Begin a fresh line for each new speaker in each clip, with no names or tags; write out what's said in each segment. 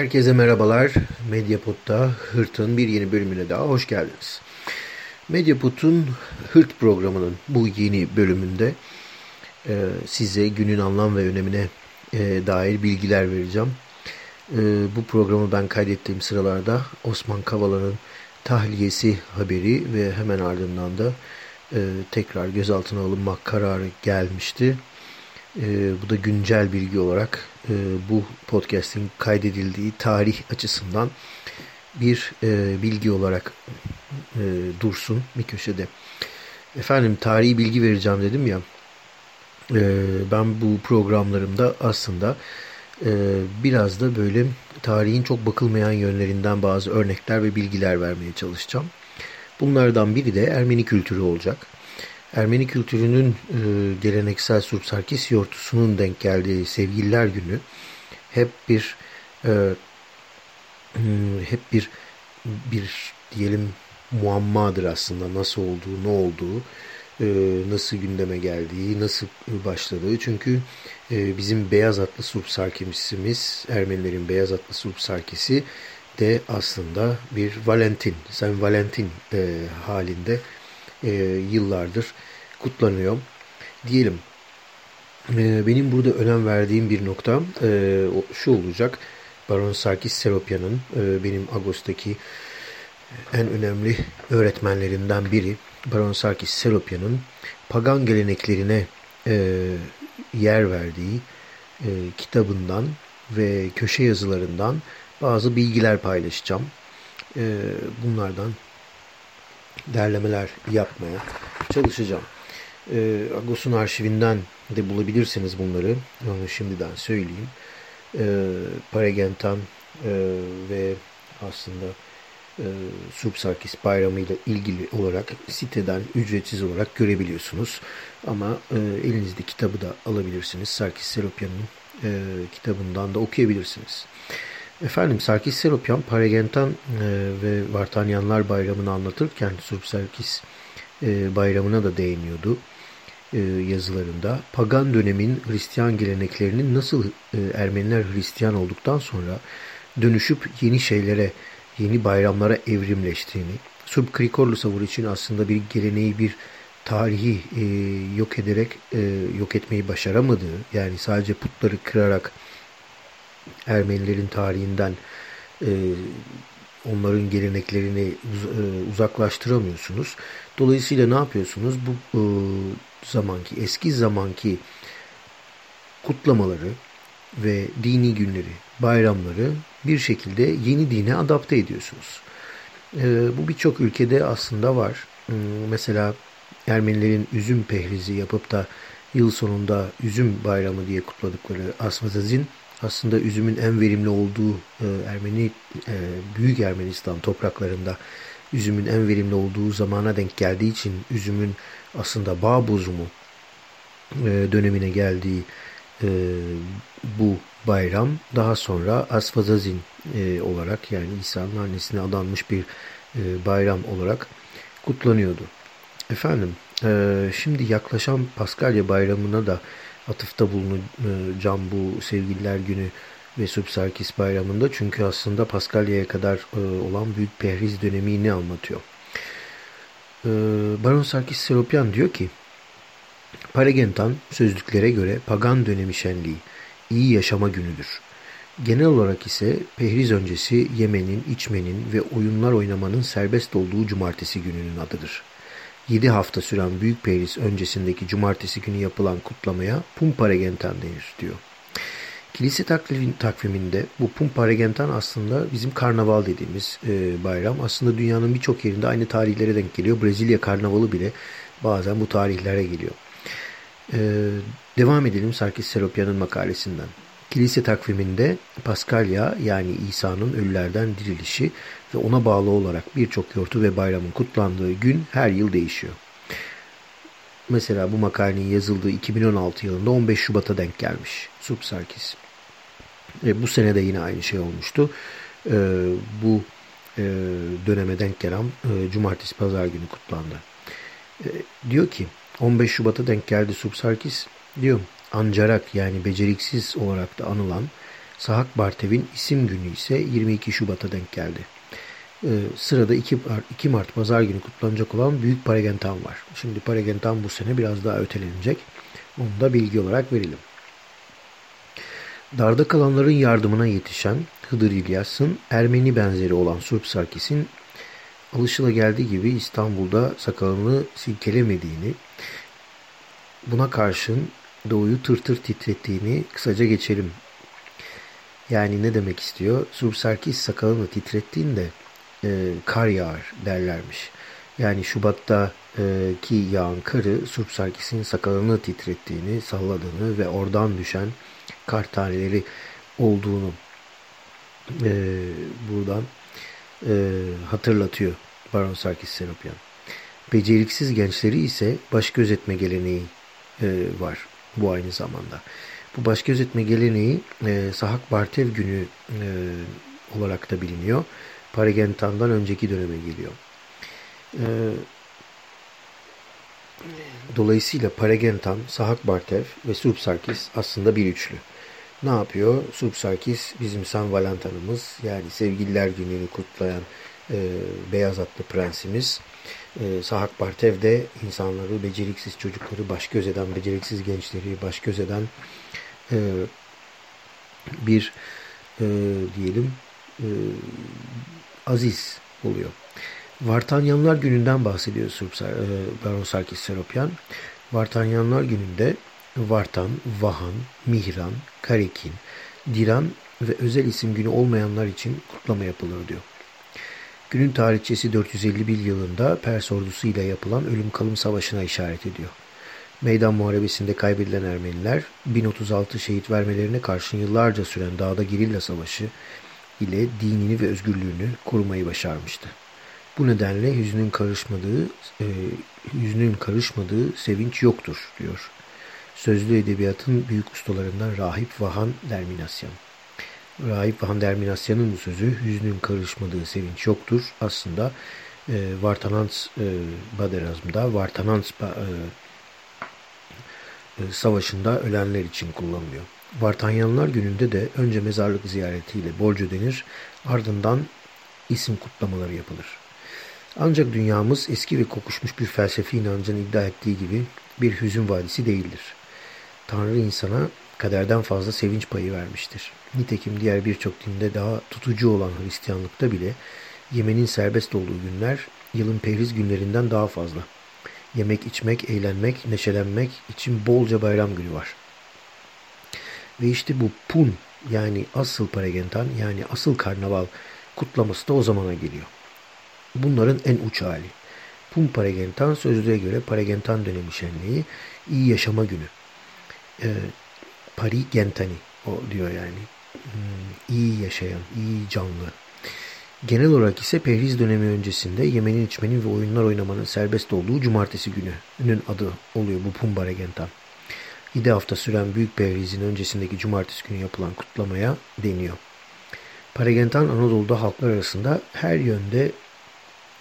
Herkese merhabalar. Medyapod'da Hırt'ın bir yeni bölümüne daha hoş geldiniz. Medyapod'un Hırt programının bu yeni bölümünde e, size günün anlam ve önemine e, dair bilgiler vereceğim. E, bu programı ben kaydettiğim sıralarda Osman Kavala'nın tahliyesi haberi ve hemen ardından da tekrar gözaltına alınmak kararı gelmişti. E, bu da güncel bilgi olarak e, bu podcast'in kaydedildiği tarih açısından bir e, bilgi olarak e, dursun bir köşede. Efendim tarihi bilgi vereceğim dedim ya. Ben bu programlarımda aslında biraz da böyle tarihin çok bakılmayan yönlerinden bazı örnekler ve bilgiler vermeye çalışacağım. Bunlardan biri de Ermeni kültürü olacak. Ermeni kültürünün e, geleneksel Surp Sarkis yortusunun denk geldiği Sevgililer Günü hep bir e, hmm, hep bir bir diyelim muammadır aslında nasıl olduğu, ne olduğu, e, nasıl gündeme geldiği, nasıl başladığı. Çünkü e, bizim beyaz atlı Surp Sarkisimiz, Ermenilerin beyaz atlı Surp Sarkisi de aslında bir Valentin, Sen Valentin e, halinde e, yıllardır kutlanıyor. Diyelim e, benim burada önem verdiğim bir nokta e, şu olacak. Baron Sarkis Seropyan'ın e, benim Agos'taki en önemli öğretmenlerinden biri Baron Sarkis Seropyan'ın pagan geleneklerine e, yer verdiği e, kitabından ve köşe yazılarından bazı bilgiler paylaşacağım. E, bunlardan derlemeler yapmaya çalışacağım. E, Agos'un arşivinden de bulabilirsiniz bunları. Onu şimdiden söyleyeyim. E, Paragentan e, ve aslında e, Subsarkis Bayramı ile ilgili olarak siteden ücretsiz olarak görebiliyorsunuz. Ama e, elinizde kitabı da alabilirsiniz. Sarkis Seropyan'ın e, kitabından da okuyabilirsiniz. Efendim Sarkis Seropyan Paragentan e, ve Vartanyanlar bayramını anlatırken Surp Sarkis e, bayramına da değiniyordu e, yazılarında. Pagan dönemin Hristiyan geleneklerinin nasıl e, Ermeniler Hristiyan olduktan sonra dönüşüp yeni şeylere, yeni bayramlara evrimleştiğini, Surp Krikorlu Savur için aslında bir geleneği, bir tarihi e, yok ederek e, yok etmeyi başaramadığı, yani sadece putları kırarak Ermenilerin tarihinden e, onların geleneklerini e, uzaklaştıramıyorsunuz. Dolayısıyla ne yapıyorsunuz? Bu e, zamanki, eski zamanki kutlamaları ve dini günleri, bayramları bir şekilde yeni dine adapte ediyorsunuz. E, bu birçok ülkede aslında var. E, mesela Ermenilerin üzüm pehrizi yapıp da yıl sonunda üzüm bayramı diye kutladıkları Asvazazin aslında üzümün en verimli olduğu e, Ermeni e, Büyük Ermenistan topraklarında üzümün en verimli olduğu zamana denk geldiği için üzümün aslında bağ bozumu e, dönemine geldiği bu bayram daha sonra Asfazazin olarak yani İsa'nın annesine adanmış bir bayram olarak kutlanıyordu. Efendim şimdi yaklaşan Paskalya bayramına da atıfta bulunacağım bu sevgililer günü ve Subsarkis bayramında. Çünkü aslında Paskalya'ya kadar e, olan büyük pehriz dönemini anlatıyor. E, Baron Sarkis Seropyan diyor ki, Paragentan sözlüklere göre pagan dönemi şenliği, iyi yaşama günüdür. Genel olarak ise pehriz öncesi yemenin, içmenin ve oyunlar oynamanın serbest olduğu cumartesi gününün adıdır. 7 hafta süren Büyük Peyris öncesindeki cumartesi günü yapılan kutlamaya Pumparegenten denir diyor. Kilise takviminde bu Pumparegentan aslında bizim karnaval dediğimiz e, bayram. Aslında dünyanın birçok yerinde aynı tarihlere denk geliyor. Brezilya karnavalı bile bazen bu tarihlere geliyor. E, devam edelim Sarkis Seropyan'ın makalesinden. Kilise takviminde Paskalya yani İsa'nın ölülerden dirilişi ve ona bağlı olarak birçok yortu ve bayramın kutlandığı gün her yıl değişiyor. Mesela bu makalenin yazıldığı 2016 yılında 15 Şubat'a denk gelmiş Subsarkis. E, bu sene de yine aynı şey olmuştu. E, bu e, döneme denk gelen e, Cumartesi Pazar günü kutlandı. E, diyor ki 15 Şubat'a denk geldi Subsarkis diyor Ancarak yani beceriksiz olarak da anılan Sahak Bartev'in isim günü ise 22 Şubat'a denk geldi. Ee, sırada 2, 2 Mart pazar günü kutlanacak olan Büyük Paragentan var. Şimdi Paragentan bu sene biraz daha ötelenecek. Onu da bilgi olarak verelim. Darda kalanların yardımına yetişen Hıdır İlyas'ın Ermeni benzeri olan Surp Sarkis'in alışılageldiği gibi İstanbul'da sakalını silkelemediğini, buna karşın doğuyu tır tır titrettiğini kısaca geçelim. Yani ne demek istiyor? Surp Sarkis sakalını titrettiğinde e, kar yağar derlermiş. Yani Şubat'ta e, ki yağan karı Surp Sarkis'in sakalını titrettiğini, salladığını ve oradan düşen kar taneleri olduğunu e, buradan e, hatırlatıyor Baron Sarkis Seropyan. Beceriksiz gençleri ise baş gözetme geleneği e, var bu aynı zamanda. Bu baş gözetme geleneği e, Sahak Bartev günü e, olarak da biliniyor. Parigentan'dan önceki döneme geliyor. E, dolayısıyla Parigentan, Sahak Bartev ve Surp Sarkis aslında bir üçlü. Ne yapıyor? Surp Sarkis bizim San Valentin'ımız yani sevgililer gününü kutlayan e, beyaz atlı prensimiz. E, Sahak Bartev de insanları, beceriksiz çocukları baş göz eden, beceriksiz gençleri baş göz eden e, bir e, diyelim e, aziz oluyor. Vartanyanlar gününden bahsediyor Surp, e, Baron Sarkis Seropyan. Vartanyanlar gününde Vartan, Vahan, Mihran, Karekin, Diran ve özel isim günü olmayanlar için kutlama yapılır diyor. Günün tarihçesi 451 yılında Pers ordusuyla yapılan ölüm kalım savaşına işaret ediyor. Meydan Muharebesi'nde kaybedilen Ermeniler 1036 şehit vermelerine karşın yıllarca süren dağda gerilla savaşı ile dinini ve özgürlüğünü korumayı başarmıştı. Bu nedenle hüznün karışmadığı, e, hüznün karışmadığı sevinç yoktur diyor. Sözlü edebiyatın büyük ustalarından Rahip Vahan Derminasyan. Rahip Vahan Derminasyan'ın bu sözü hüznün karışmadığı sevinç yoktur. Aslında e, Vartanans e, Baderazm'da Vartanans e, e, savaşında ölenler için kullanılıyor. Vartanyanlar gününde de önce mezarlık ziyaretiyle borç ödenir, ardından isim kutlamaları yapılır. Ancak dünyamız eski ve kokuşmuş bir felsefi inancın iddia ettiği gibi bir hüzün vadisi değildir. Tanrı insana kaderden fazla sevinç payı vermiştir. Nitekim diğer birçok dinde daha tutucu olan Hristiyanlıkta bile yemenin serbest olduğu günler yılın periz günlerinden daha fazla. Yemek, içmek, eğlenmek, neşelenmek için bolca bayram günü var. Ve işte bu pun yani asıl paragentan yani asıl karnaval kutlaması da o zamana geliyor. Bunların en uç hali. Pun paragentan sözlüğe göre paragentan dönemi şenliği iyi yaşama günü. Ee, pari gentani o diyor yani. Hmm, iyi yaşayan, iyi canlı. Genel olarak ise Pehriz dönemi öncesinde yemenin içmenin ve oyunlar oynamanın serbest olduğu cumartesi gününün adı oluyor bu Pumbara Gentan. 7 hafta süren Büyük Pehriz'in öncesindeki cumartesi günü yapılan kutlamaya deniyor. Paragentan Anadolu'da halklar arasında her yönde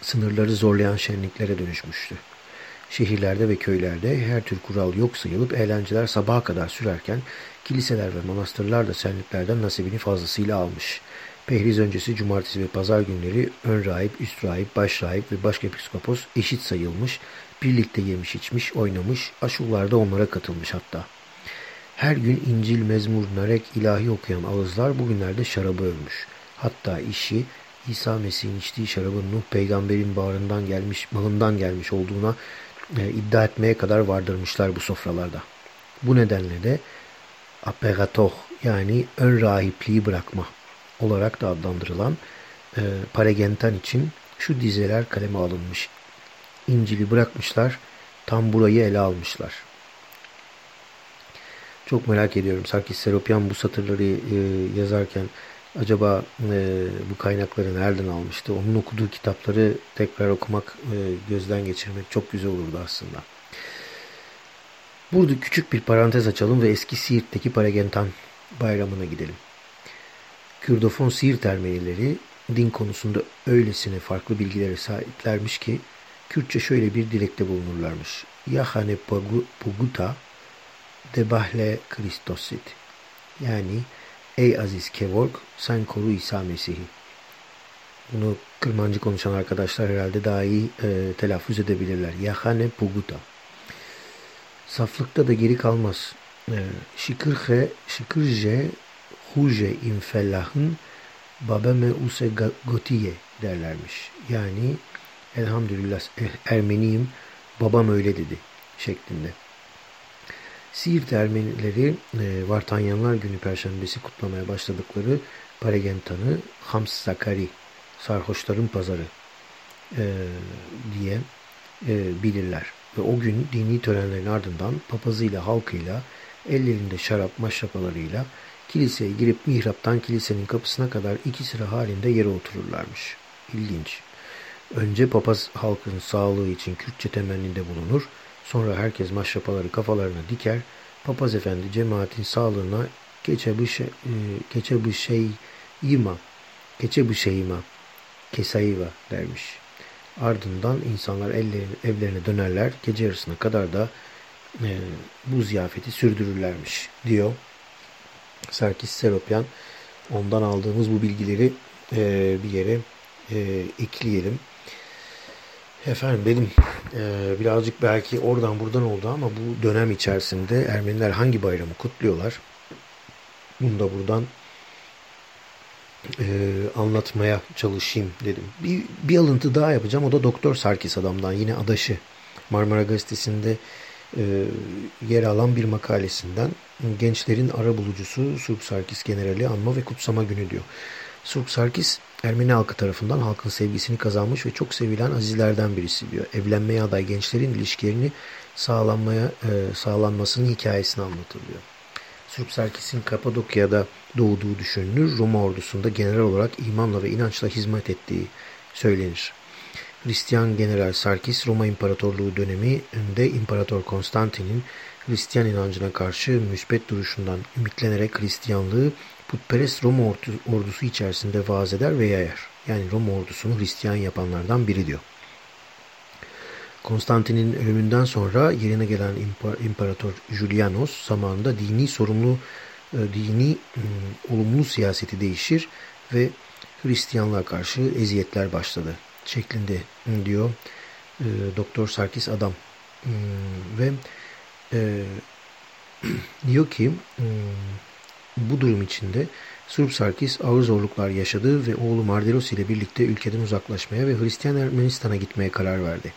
sınırları zorlayan şenliklere dönüşmüştü. Şehirlerde ve köylerde her tür kural yok sayılıp eğlenceler sabaha kadar sürerken kiliseler ve manastırlar da şenliklerden nasibini fazlasıyla almış. Pehriz öncesi cumartesi ve pazar günleri ön rahip, üst rahip, baş rahip ve başkepiskopos eşit sayılmış, birlikte yemiş içmiş, oynamış, aşullarda onlara katılmış hatta. Her gün İncil, Mezmur, Narek, ilahi okuyan ağızlar bugünlerde şarabı övmüş. Hatta işi İsa Mesih'in içtiği şarabın Nuh peygamberin bağrından gelmiş, malından gelmiş olduğuna e, iddia etmeye kadar vardırmışlar bu sofralarda. Bu nedenle de aperatoh yani ön rahipliği bırakma olarak da adlandırılan e, Paragentan için şu dizeler kaleme alınmış. İncil'i bırakmışlar, tam burayı ele almışlar. Çok merak ediyorum. Sarkis Seropyan bu satırları e, yazarken acaba e, bu kaynakları nereden almıştı? Onun okuduğu kitapları tekrar okumak, e, gözden geçirmek çok güzel olurdu aslında. Burada küçük bir parantez açalım ve eski Siirt'teki Paragentan bayramına gidelim. Kürdofon Siirt Ermenileri din konusunda öylesine farklı bilgilere sahiplermiş ki Kürtçe şöyle bir dilekte bulunurlarmış. Yahane Puguta Debahle Kristosit. Yani Ey aziz Kevork sen koru İsa Mesih'i. Bunu Kırmancı konuşan arkadaşlar herhalde daha iyi e, telaffuz edebilirler. Yahane Puguta. Saflıkta da geri kalmaz. E, şikırhe, şikırje, huje infellahın babeme use gotiye derlermiş. Yani elhamdülillah Ermeniyim babam öyle dedi şeklinde. Siirt Ermenileri e, Vartanyanlar Günü Perşembesi kutlamaya başladıkları Paregentan'ı Hams Zakari, sarhoşların pazarı e, diye e, bilirler. Ve o gün dini törenlerin ardından papazıyla halkıyla ellerinde şarap maşrapalarıyla kiliseye girip mihraptan kilisenin kapısına kadar iki sıra halinde yere otururlarmış. İlginç. Önce papaz halkın sağlığı için Kürtçe temenninde bulunur, sonra herkes maşrapaları kafalarına diker, papaz efendi cemaatin sağlığına geçe bir şey, e, geçe bir şey yima, geçe bir şey yima, kesayıva dermiş. Ardından insanlar elleri, evlerine dönerler, gece yarısına kadar da e, bu ziyafeti sürdürürlermiş diyor Serkis Seropyan. Ondan aldığımız bu bilgileri e, bir yere e, ekleyelim. Efendim benim e, birazcık belki oradan buradan oldu ama bu dönem içerisinde Ermeniler hangi bayramı kutluyorlar? Bunu da buradan e, anlatmaya çalışayım dedim. Bir, bir alıntı daha yapacağım. O da Doktor Sarkis adamdan yine adaşı Marmara Gazetesi'nde e, yer alan bir makalesinden gençlerin ara bulucusu Surp Sarkis Generali anma ve kutsama günü diyor. Sarkis Ermeni halkı tarafından halkın sevgisini kazanmış ve çok sevilen azizlerden birisi diyor. Evlenmeye aday gençlerin ilişkilerini sağlanmaya e, sağlanmasının hikayesini anlatılıyor. Surp Sarkis'in Kapadokya'da doğduğu düşünülür. Roma ordusunda general olarak imanla ve inançla hizmet ettiği söylenir. Hristiyan General Sarkis Roma İmparatorluğu döneminde İmparator Konstantin'in Hristiyan inancına karşı müsbet duruşundan ümitlenerek Hristiyanlığı putperest Roma ordusu içerisinde vaaz eder ve yayar. Yani Roma ordusunu Hristiyan yapanlardan biri diyor. Konstantin'in ölümünden sonra yerine gelen İmparator Julianos zamanında dini sorumlu e, dini ıı, olumlu siyaseti değişir ve Hristiyanlığa karşı eziyetler başladı şeklinde diyor e, Doktor Sarkis Adam ve diyor ki bu durum içinde Surp Sarkis ağır zorluklar yaşadı ve oğlu Mardelos ile birlikte ülkeden uzaklaşmaya ve Hristiyan Ermenistan'a gitmeye karar verdi.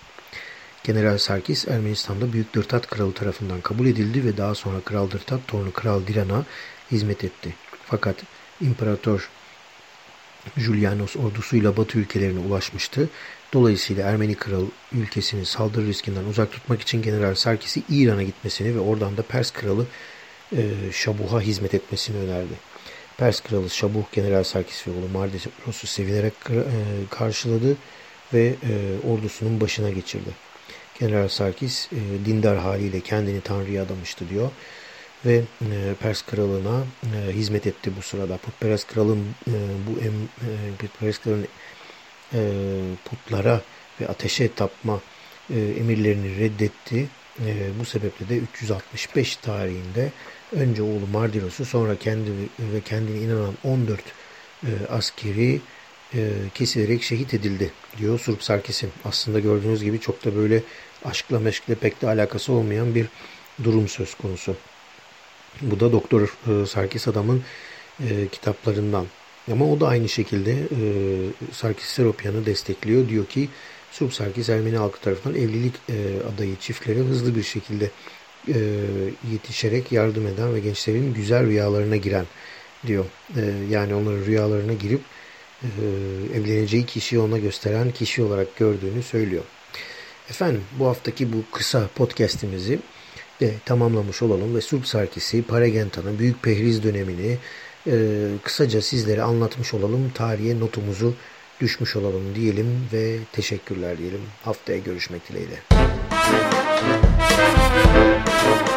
General Sarkis Ermenistan'da Büyük Dırtat Kralı tarafından kabul edildi ve daha sonra Kral Dırtat torunu Kral Diran'a hizmet etti. Fakat İmparator Julianos ordusuyla Batı ülkelerine ulaşmıştı. Dolayısıyla Ermeni kral ülkesini saldırı riskinden uzak tutmak için General Sarkis'i İran'a gitmesini ve oradan da Pers kralı e, Şabuh'a hizmet etmesini önerdi. Pers kralı Şabuh General Sarkis ve oğlu Mardesos'u sevinerek e, karşıladı ve e, ordusunun başına geçirdi. General Sarkis e, dindar haliyle kendini Tanrı'ya adamıştı diyor ve e, Pers kralına e, hizmet etti bu sırada. Putperest kralın e, bu em, e, Putperest kralın e, putlara ve ateşe tapma e, emirlerini reddetti. E, bu sebeple de 365 tarihinde önce oğlu Mardiros'u sonra kendi ve kendine inanan 14 e, askeri e, kesilerek şehit edildi diyor Surp Sarkis'in. Aslında gördüğünüz gibi çok da böyle aşkla meşkle pek de alakası olmayan bir durum söz konusu. Bu da Doktor e, Sarkis adamın e, kitaplarından. Ama o da aynı şekilde e, Sarkis Seropyan'ı destekliyor. Diyor ki Surp Sarkis Ermeni halkı tarafından evlilik e, adayı çiftlere hızlı bir şekilde e, yetişerek yardım eden ve gençlerin güzel rüyalarına giren diyor. E, yani onların rüyalarına girip e, evleneceği kişiyi ona gösteren kişi olarak gördüğünü söylüyor. Efendim bu haftaki bu kısa podcast'imizi de tamamlamış olalım ve Surp Sarkis'i, Paregenta'nın Büyük Pehriz dönemini e, kısaca sizlere anlatmış olalım. Tarihe notumuzu düşmüş olalım diyelim ve teşekkürler diyelim. Haftaya görüşmek dileğiyle. Müzik